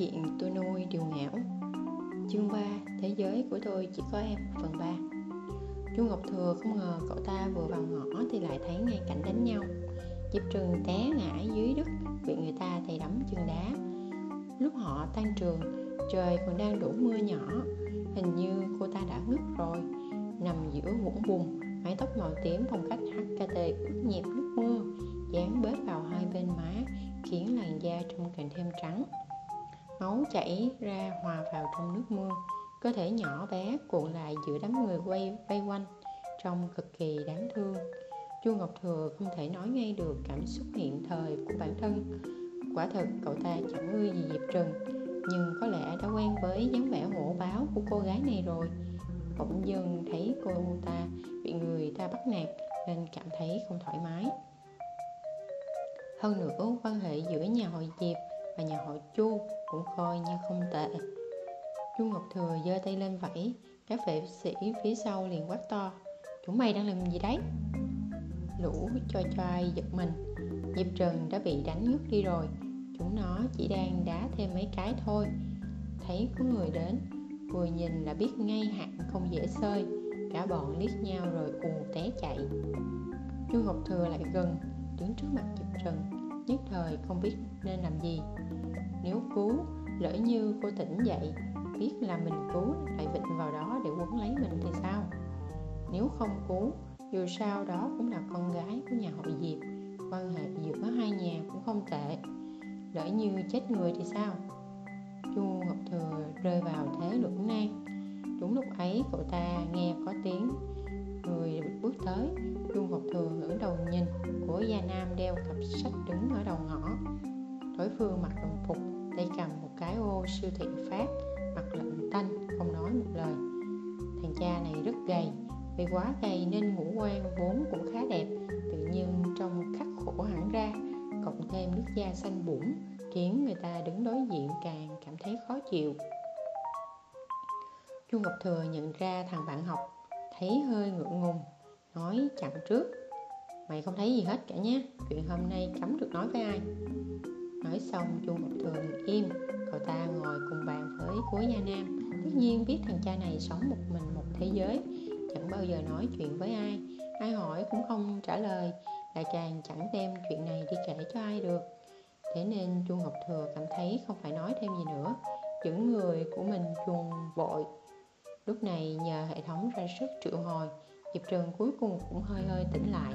diện tôi nuôi điều ngảo. Chương 3 Thế giới của tôi chỉ có em, Phần 3 Chu Ngọc Thừa không ngờ cậu ta vừa vào ngõ thì lại thấy ngay cảnh đánh nhau. Diệp Trừng té ngã dưới đất, bị người ta thầy đấm chân đá. Lúc họ tan trường, trời còn đang đổ mưa nhỏ. Hình như cô ta đã ngất rồi. Nằm giữa vũng bùn, mái tóc màu tím phong cách HKT ướt nhẹp nước mưa, dán bết vào hai bên má, khiến làn da trông càng thêm trắng máu chảy ra hòa vào trong nước mưa. Cơ thể nhỏ bé cuộn lại giữa đám người quay, vây quanh, trông cực kỳ đáng thương. Chu ngọc thừa không thể nói ngay được cảm xúc hiện thời của bản thân. Quả thật, cậu ta chẳng ưa gì diệp trừng nhưng có lẽ đã quen với dáng vẻ hổ báo của cô gái này rồi. Bỗng dưng thấy cô ta bị người ta bắt nạt nên cảm thấy không thoải mái. Hơn nữa, quan hệ giữa nhà hội diệp và nhà hội chu cũng coi như không tệ. Chu ngọc thừa giơ tay lên vẫy, các vệ sĩ phía sau liền quát to, chúng mày đang làm gì đấy? Lũ cho choai giật mình. Diệp trần đã bị đánh ngất đi rồi, chúng nó chỉ đang đá thêm mấy cái thôi. Thấy có người đến, vừa nhìn là biết ngay hạn không dễ sơi, cả bọn liếc nhau rồi ù té chạy. Chu ngọc thừa lại gần, đứng trước mặt diệp trần, nhất thời không biết nên làm gì nếu cứu, lỡ như cô tỉnh dậy, biết là mình cứu lại vịnh vào đó để quấn lấy mình thì sao? Nếu không cứu, dù sao đó cũng là con gái của nhà họ diệp. Quan hệ giữa hai nhà cũng không tệ. Lỡ như chết người thì sao? Chu ngọc thừa rơi vào thế lưỡng nan. Đúng lúc ấy, cậu ta nghe có tiếng người bước tới. Chu ngọc thừa ngẩng đầu nhìn của gia nam đeo cặp sách đứng ở đầu ngõ. Đối phương mặc đồng phục tay cầm một cái ô siêu thị phát mặt lạnh tanh, không nói một lời. Thằng cha này rất gầy, vì quá gầy nên ngũ quan vốn cũng khá đẹp, tự nhiên trong khắc khổ hẳn ra, cộng thêm nước da xanh bủn, khiến người ta đứng đối diện càng cảm thấy khó chịu. Chu ngọc thừa nhận ra thằng bạn học, thấy hơi ngượng ngùng, nói chặn trước. Mày không thấy gì hết cả nhé, chuyện hôm nay cấm được nói với ai? Nói xong, chu ngọc thừa im. Cậu ta ngồi cùng bàn với cuối gia nam. Tất nhiên biết thằng cha này sống một mình một thế giới. Chẳng bao giờ nói chuyện với ai. Ai hỏi cũng không trả lời. Lại càng chẳng đem chuyện này đi kể cho ai được. Thế nên chu ngọc thừa cảm thấy không phải nói thêm gì nữa. Những người của mình chuồn vội lúc này nhờ hệ thống ra sức triệu hồi diệp trường cuối cùng cũng hơi hơi tỉnh lại.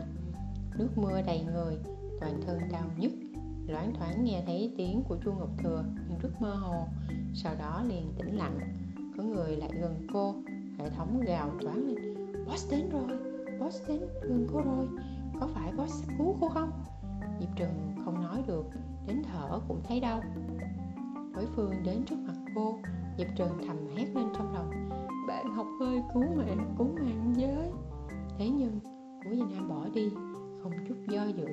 Nước mưa đầy người, toàn thân đau nhức loáng thoáng nghe thấy tiếng của chu ngọc thừa, nhưng rất mơ hồ. Sau đó liền tĩnh lặng. Có người lại gần cô, hệ thống gào toán lên. Boss đến rồi, boss đến, gần cô rồi. Có phải boss sắp cứu cô không? Diệp trừng không nói được, đến thở cũng thấy đau. Đối phương đến trước mặt cô, diệp trừng thầm hét lên trong lòng. Bạn học hơi cứu mạng cứu mạng giới thế nhưng, cố gia nam bỏ đi, không chút do dự,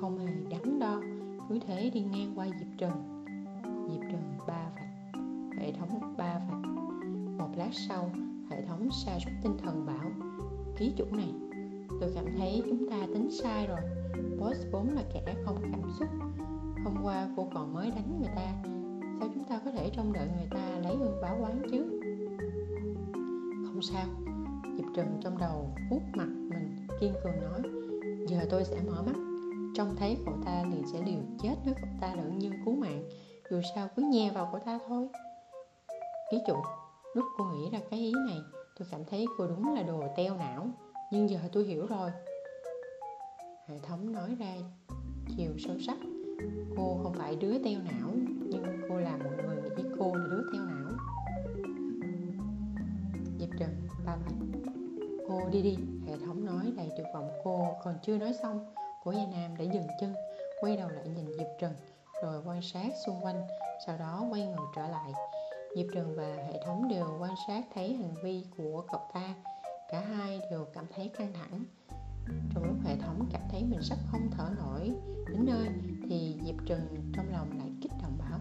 không hề đắn đo cứ thế đi ngang qua diệp trần. Diệp trần ba vạch. Hệ thống ba vạch. Một lát sau, hệ thống sa sút tinh thần bảo, ký chủ này, tôi cảm thấy chúng ta tính sai rồi. Boss vốn là kẻ không cảm xúc. Hôm qua cô còn mới đánh người ta. Sao chúng ta có thể trông đợi người ta lấy ơn báo oán chứ? Không sao. Diệp trần trong đầu vuốt mặt mình, kiên cường nói, giờ tôi sẽ mở mắt trông thấy cậu ta liền sẽ liều chết với cậu ta lẫn như cứu mạng. Dù sao cứ nhè vào cậu ta thôi. Ký chủ, lúc cô nghĩ ra cái ý này, tôi cảm thấy cô đúng là đồ teo não. Nhưng giờ tôi hiểu rồi. Hệ thống nói ra chiều sâu sắc. Cô không phải đứa teo não, nhưng cô là một người nghĩ cô là đứa teo não. Dịp trần, ba vạch cô đi đi, hệ thống nói đầy tuyệt vọng. Cô còn chưa nói xong Cố Gia Nam đã dừng chân, quay đầu lại nhìn Diệp Trần, rồi quan sát xung quanh, sau đó quay ngược trở lại. Diệp Trần và hệ thống đều quan sát thấy hành vi của cậu ta, cả hai đều cảm thấy căng thẳng. Trong lúc hệ thống cảm thấy mình sắp không thở nổi, đến nơi thì Diệp Trần trong lòng lại kích động bảo,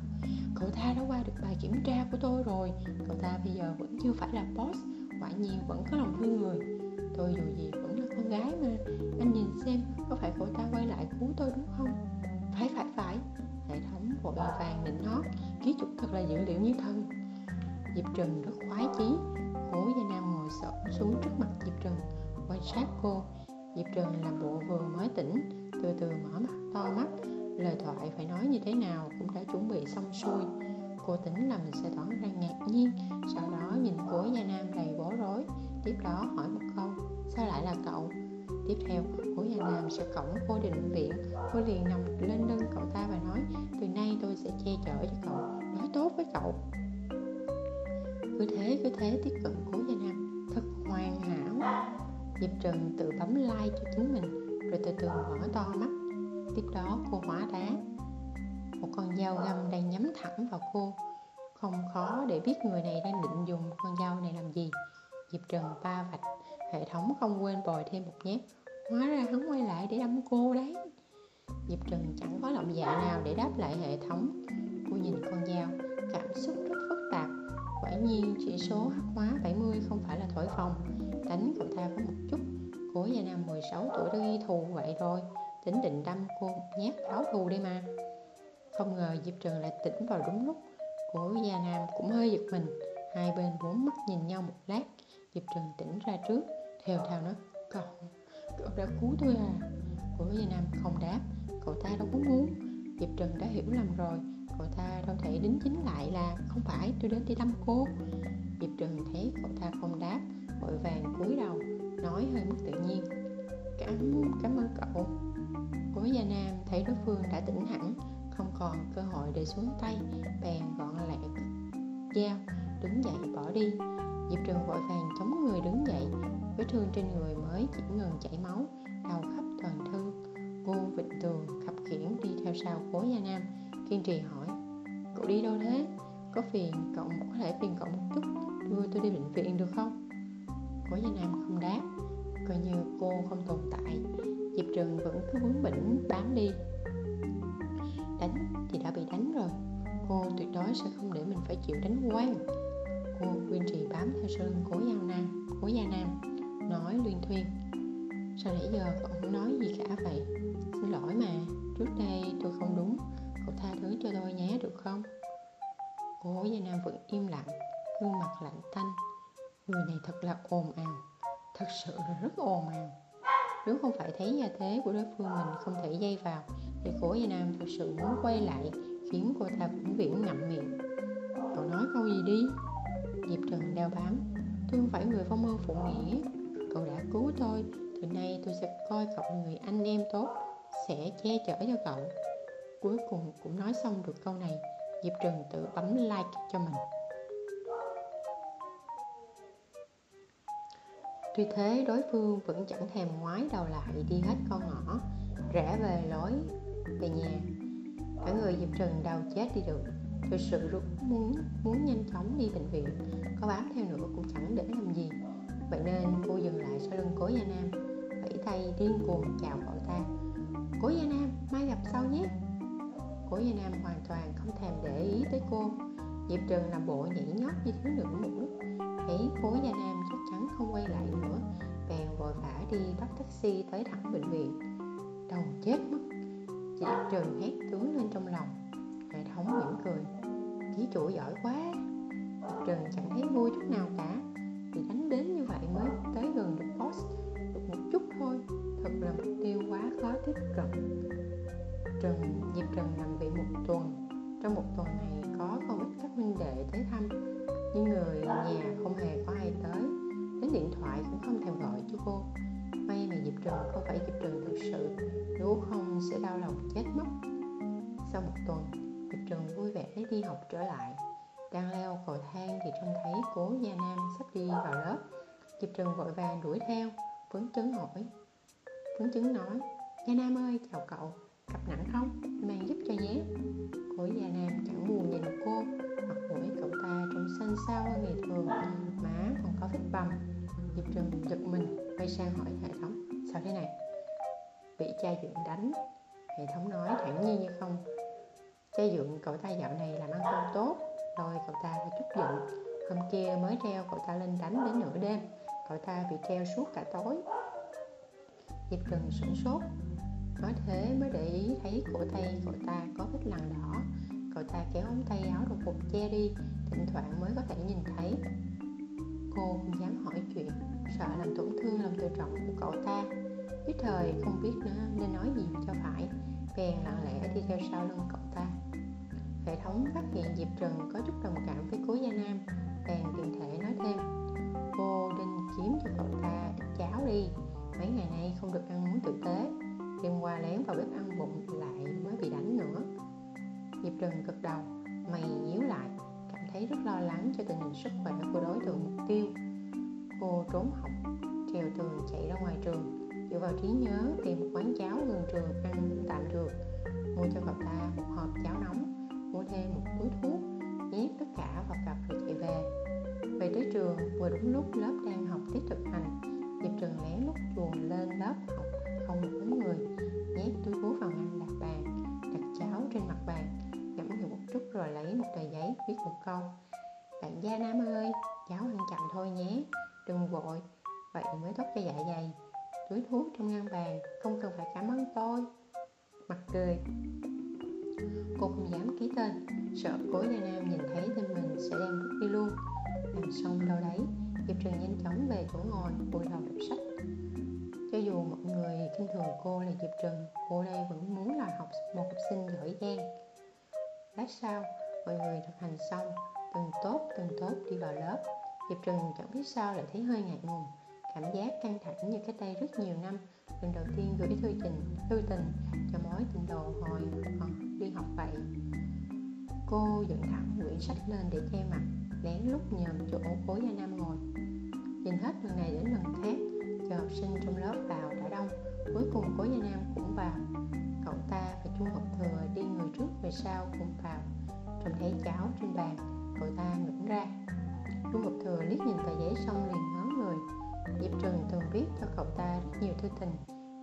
cậu ta đã qua được bài kiểm tra của tôi rồi, cậu ta bây giờ vẫn chưa phải là boss, quả nhiên vẫn có lòng thương người. Tôi dù gì vẫn con gái mà. Anh nhìn xem, có phải cậu ta quay lại cứu tôi đúng không? Phải phải phải. Hệ thống của bà vàng định hót, ký chụp thật là dữ liệu như thân diệp trần rất khoái chí, cố gia nam ngồi xổm xuống trước mặt diệp trần, quan sát cô. Diệp trần làm bộ vừa mới tỉnh, từ từ mở mắt, to mắt. Lời thoại phải nói như thế nào cũng đã chuẩn bị xong xuôi. Cô tính là mình sẽ tỏ ra ngạc nhiên, sau đó nhìn cố gia nam đầy bối rối, tiếp đó hỏi một câu sao lại là cậu? Tiếp theo cố nhà nam sẽ cổng vô định viện. Cô liền nằm lên lưng cậu ta và nói, từ nay tôi sẽ che chở cho cậu. Nói tốt với cậu. Cứ thế cứ thế, tiếp cận cố gia nam. Thật hoàn hảo. Diệp trần tự bấm like cho chính mình, rồi từ từ mở to mắt. Tiếp đó, cô hóa đá. Một con dao găm đang nhắm thẳng vào cô. Không khó để biết người này đang định dùng con dao này làm gì. Diệp trần ba vạch hệ thống không quên bồi thêm một nhát. Hóa ra hắn quay lại để đâm cô đấy. Diệp trần chẳng có lòng dạ nào để đáp lại hệ thống cô nhìn con dao. Cảm xúc rất phức tạp. Quả nhiên, chỉ số hắc hóa 70 không phải là thổi phồng. Đánh cậu ta có một chút. Cố gia nam 16 tuổi đã ghi thù vậy rồi. Tính định đâm cô một nhát báo thù đây mà. Không ngờ diệp trần lại tỉnh vào đúng lúc. Cố gia nam cũng hơi giật mình. Hai bên bốn mắt nhìn nhau một lát. Diệp trần tỉnh ra trước theo thào nói cậu cậu đã cứu tôi à. Cố gia nam không đáp. Cậu ta đâu có muốn. Diệp trần đã hiểu lầm rồi. Cậu ta đâu thể đính chính lại là không phải tôi đến đi đâm cô. Diệp trần thấy cậu ta không đáp vội vàng cúi đầu nói hơi mất tự nhiên. Cảm cảm ơn cậu. Cố gia nam thấy đối phương đã tỉnh hẳn không còn cơ hội để xuống tay bèn gọn lẹ dao đứng dậy bỏ đi. Diệp trần vội vàng chống người đứng dậy vết thương trên người mới chỉ ngừng chảy máu, đau khắp toàn thân. Cô vịnh tường khập khiễng đi theo sau cố gia nam, kiên trì hỏi, cậu đi đâu thế? Có phiền cậu có thể phiền cậu một chút, đưa tôi đi bệnh viện được không? Cố gia nam không đáp. Coi như cô không tồn tại, diệp trần vẫn cứ bướng bỉnh bám đi. Đánh thì đã bị đánh rồi, cô tuyệt đối sẽ không để mình phải chịu đánh quan cô kiên trì bám theo sau lưng cố gia nam, cố gia nam nói luyên thuyên. Sao nãy giờ cậu không nói gì cả vậy? Xin lỗi mà, trước đây tôi không đúng. Cậu tha thứ cho tôi nhé, được không? Cố gia nam vẫn im lặng, gương mặt lạnh tanh. Người này thật là ồn ào, thật sự là rất ồn ào. Nếu không phải thấy gia thế của đối phương mình không thể dây vào, thì cố gia nam thực sự muốn quay lại, khiến cô ta vĩnh viễn ngậm miệng. Cậu nói câu gì đi? Diệp trần đeo bám. Tôi không phải người phong ơn phụ nghĩa cậu đã cứu tôi. Từ nay tôi sẽ coi cậu là người anh em tốt, sẽ che chở cho cậu. Cuối cùng cũng nói xong được câu này, diệp trừng tự bấm like cho mình. Tuy thế, đối phương vẫn chẳng thèm ngoái đầu lại đi hết con ngõ, rẽ về lối về nhà. Cả người diệp trừng đau chết đi được. Thực sự muốn muốn nhanh chóng đi bệnh viện, có bám theo nữa cũng cố gia nam. Vẫy tay điên cuồng chào cậu ta. Cố gia nam, mai gặp sau nhé. Cố gia nam hoàn toàn không thèm để ý tới cô. Diệp trần làm bộ nhảy nhót như thiếu nữ một lúc. Thấy cố gia nam chắc chắn không quay lại nữa, bèn vội vã đi bắt taxi tới thẳng bệnh viện. Đầu chết mất. Diệp trần hét tướng lên trong lòng. Hệ thống mỉm cười. Ký chủ giỏi quá. Diệp trần chẳng thấy vui chút nào cả. Vì đánh đến như vậy mới tới gần được post được một chút thôi. Thật là mục tiêu quá, khó tiếp cận. Trần, diệp trần nằm viện một tuần. Trong một tuần này có không ít các minh đệ tới thăm. Nhưng người nhà không hề có ai tới. Đến điện thoại cũng không thèm gọi cho cô. May mà diệp trần không phải diệp trần thực sự. Nếu không sẽ đau lòng chết mất. Sau một tuần, diệp trần vui vẻ đi học trở lại. Đang leo cầu thang thì trông thấy cố gia nam sắp đi vào lớp diệp trường vội vàng đuổi theo. Phướng chứng hỏi. Phướng chứng nói gia nam ơi, chào cậu. Cặp nặng không? Mang giúp cho nhé. Cô gia nam chẳng buồn nhìn cô. Mặt mũi cậu ta trông xanh xao hơn ngày thường má còn có vết bầm. Diệp trường giật mình, quay sang hỏi hệ thống, sao thế này? Bị cha dượng đánh. Hệ thống nói, thản nhiên như không? Cha dượng cậu ta dạo này làm ăn không tốt rồi cậu ta phải chút giận. Hôm kia mới treo cậu ta lên đánh đến nửa đêm cậu ta bị treo suốt cả tối. Diệp Trừng sửng sốt. Nói thế mới để ý thấy cổ tay cậu ta có vết lằn đỏ. Cậu ta kéo ống tay áo đồng phục che đi, thỉnh thoảng mới có thể nhìn thấy. Cô không dám hỏi chuyện, sợ làm tổn thương lòng tự trọng của cậu ta. Nhất thời không biết nữa nên nói gì cho phải, bèn lặng lẽ đi theo sau lưng cậu ta. Hệ thống phát hiện diệp Trừng có chút đồng cảm với cố gia nam, bèn tiện thể nói thêm. Cô đinh chiếm cho cậu ta ít cháo đi. Mấy ngày nay không được ăn uống tử tế. Đêm qua lén vào bếp ăn bụng lại mới bị đánh nữa. Diệp trần gật đầu, mày nhíu lại, cảm thấy rất lo lắng cho tình hình sức khỏe của đối tượng mục tiêu. Cô trốn học, trèo tường chạy ra ngoài trường. Dựa vào trí nhớ, tìm một quán cháo gần trường ăn tạm được. Mua cho cậu ta một hộp cháo nóng, mua thêm một túi thuốc, nhét tất cả vào cặp rồi chạy về về tới trường vừa đúng lúc lớp đang học tiết thực hành. Diệp trường lén lút chuồn lên lớp học, không một bóng người. Nhét túi bú vào ngăn đặt bàn, đặt cháo trên mặt bàn. Ngẫm nhiều một chút rồi lấy một tờ giấy, viết một câu. Bạn gia nam ơi, cháu ăn chậm thôi nhé. Đừng vội. Vậy mới tốt cho dạ dày. Túi thuốc trong ngăn bàn, không cần phải cảm ơn tôi. Mặt cười. Cô không dám ký tên. Sợ cố gia nam nhìn thấy tên mình sẽ đem đi luôn xong đâu đấy diệp trần nhanh chóng về chỗ ngồi vùi đầu đọc sách. Cho dù mọi người khinh thường cô là diệp trần, cô đây vẫn muốn là học một học sinh giỏi giang. Lát sau, mọi người thực hành xong, từng tốt từng tốt đi vào lớp. Diệp trần chẳng biết sao lại thấy hơi ngại ngùng, cảm giác căng thẳng như cách đây rất nhiều năm. Lần đầu tiên gửi thư tình thư tình cho mối tình đầu hồi còn đi học vậy. Cô dựng thẳng quyển sách lên để che mặt lén lút nhòm chỗ cố gia nam ngồi. Nhìn hết lần này đến lần khác, chờ học sinh trong lớp vào đã đông, cuối cùng cố gia nam cũng vào. Cậu ta và chu học thừa đi người trước về sau cùng vào, trông thấy cháo trên bàn, cậu ta ngẩn ra. Chu học thừa liếc nhìn tờ giấy xong liền ngó người. Diệp trần từng viết cho cậu ta rất nhiều thư tình,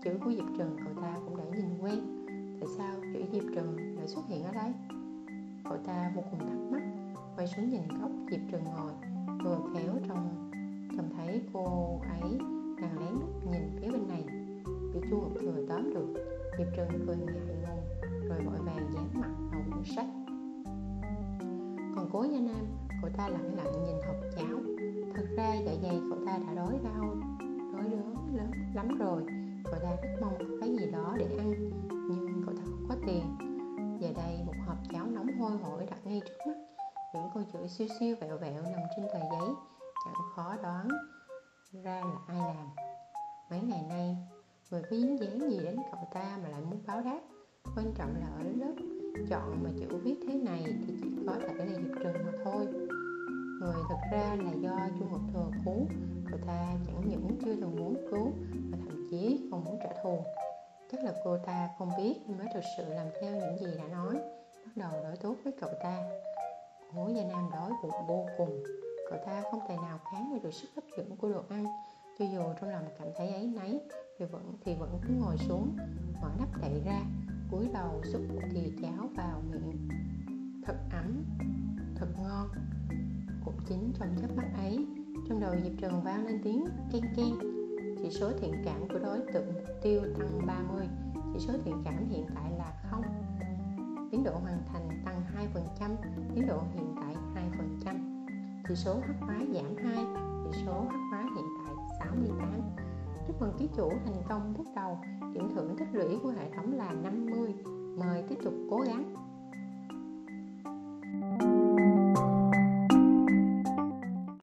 chữ của diệp trần cậu ta cũng đã nhìn quen. Tại sao chữ diệp trần lại xuất hiện ở đây? Cậu ta vô cùng thắc mắc quay xuống nhìn góc diệp trường ngồi, vừa khéo trong trông thấy cô ấy đang lén lút nhìn phía bên này. Bị chu ngọc thừa tóm được, diệp trường cười ngại ngùng rồi vội vàng dán mặt vào quyển sách. Còn cố gia nam, cậu ta lặng lặng nhìn hộp cháo thật ra dạ dày cậu ta đã đói đau, đói đớn lớn lắm rồi. Cậu ta rất mong có cái gì đó để ăn, nhưng cậu ta không có tiền. Giờ đây một hộp cháo nóng hôi hổi đặt ngay trước mắt những câu chữ siêu siêu vẹo vẹo nằm trên tờ giấy. Chẳng khó đoán ra là ai làm. Mấy ngày nay, người có dính dáng gì đến cậu ta mà lại muốn báo đáp? Quan trọng là ở lớp chọn mà chữ viết thế này thì chỉ có thể là dịp trường mà thôi. Người thật ra là do chu một thừa cứu cậu ta chẳng những chưa từng muốn cứu mà thậm chí còn muốn trả thù. Chắc là cô ta không biết mới thực sự làm theo những gì đã nói, bắt đầu đối tốt với cậu ta cố gia nam đói bụng vô cùng. Cậu ta không thể nào kháng lại được sức hấp dẫn của đồ ăn. Cho dù trong lòng cảm thấy ấy nấy thì vẫn thì vẫn cứ ngồi xuống, mở nắp đậy ra, cúi đầu xúc một thìa cháo vào miệng. Thật ấm, thật ngon. Cũng chính trong chớp mắt ấy, trong đầu diệp trần vang lên tiếng ken ken. Chỉ số thiện cảm của đối tượng mục tiêu tăng 30 chỉ số thiện cảm hiện tại là không. Tiến độ hoàn thành tăng 2% tiến độ hiện tại 2% chỉ số hắc hóa giảm 2 chỉ số hắc hóa hiện tại 68 chúc mừng ký chủ thành công bước đầu, điểm thưởng tích lũy của hệ thống là 50 mời tiếp tục cố gắng.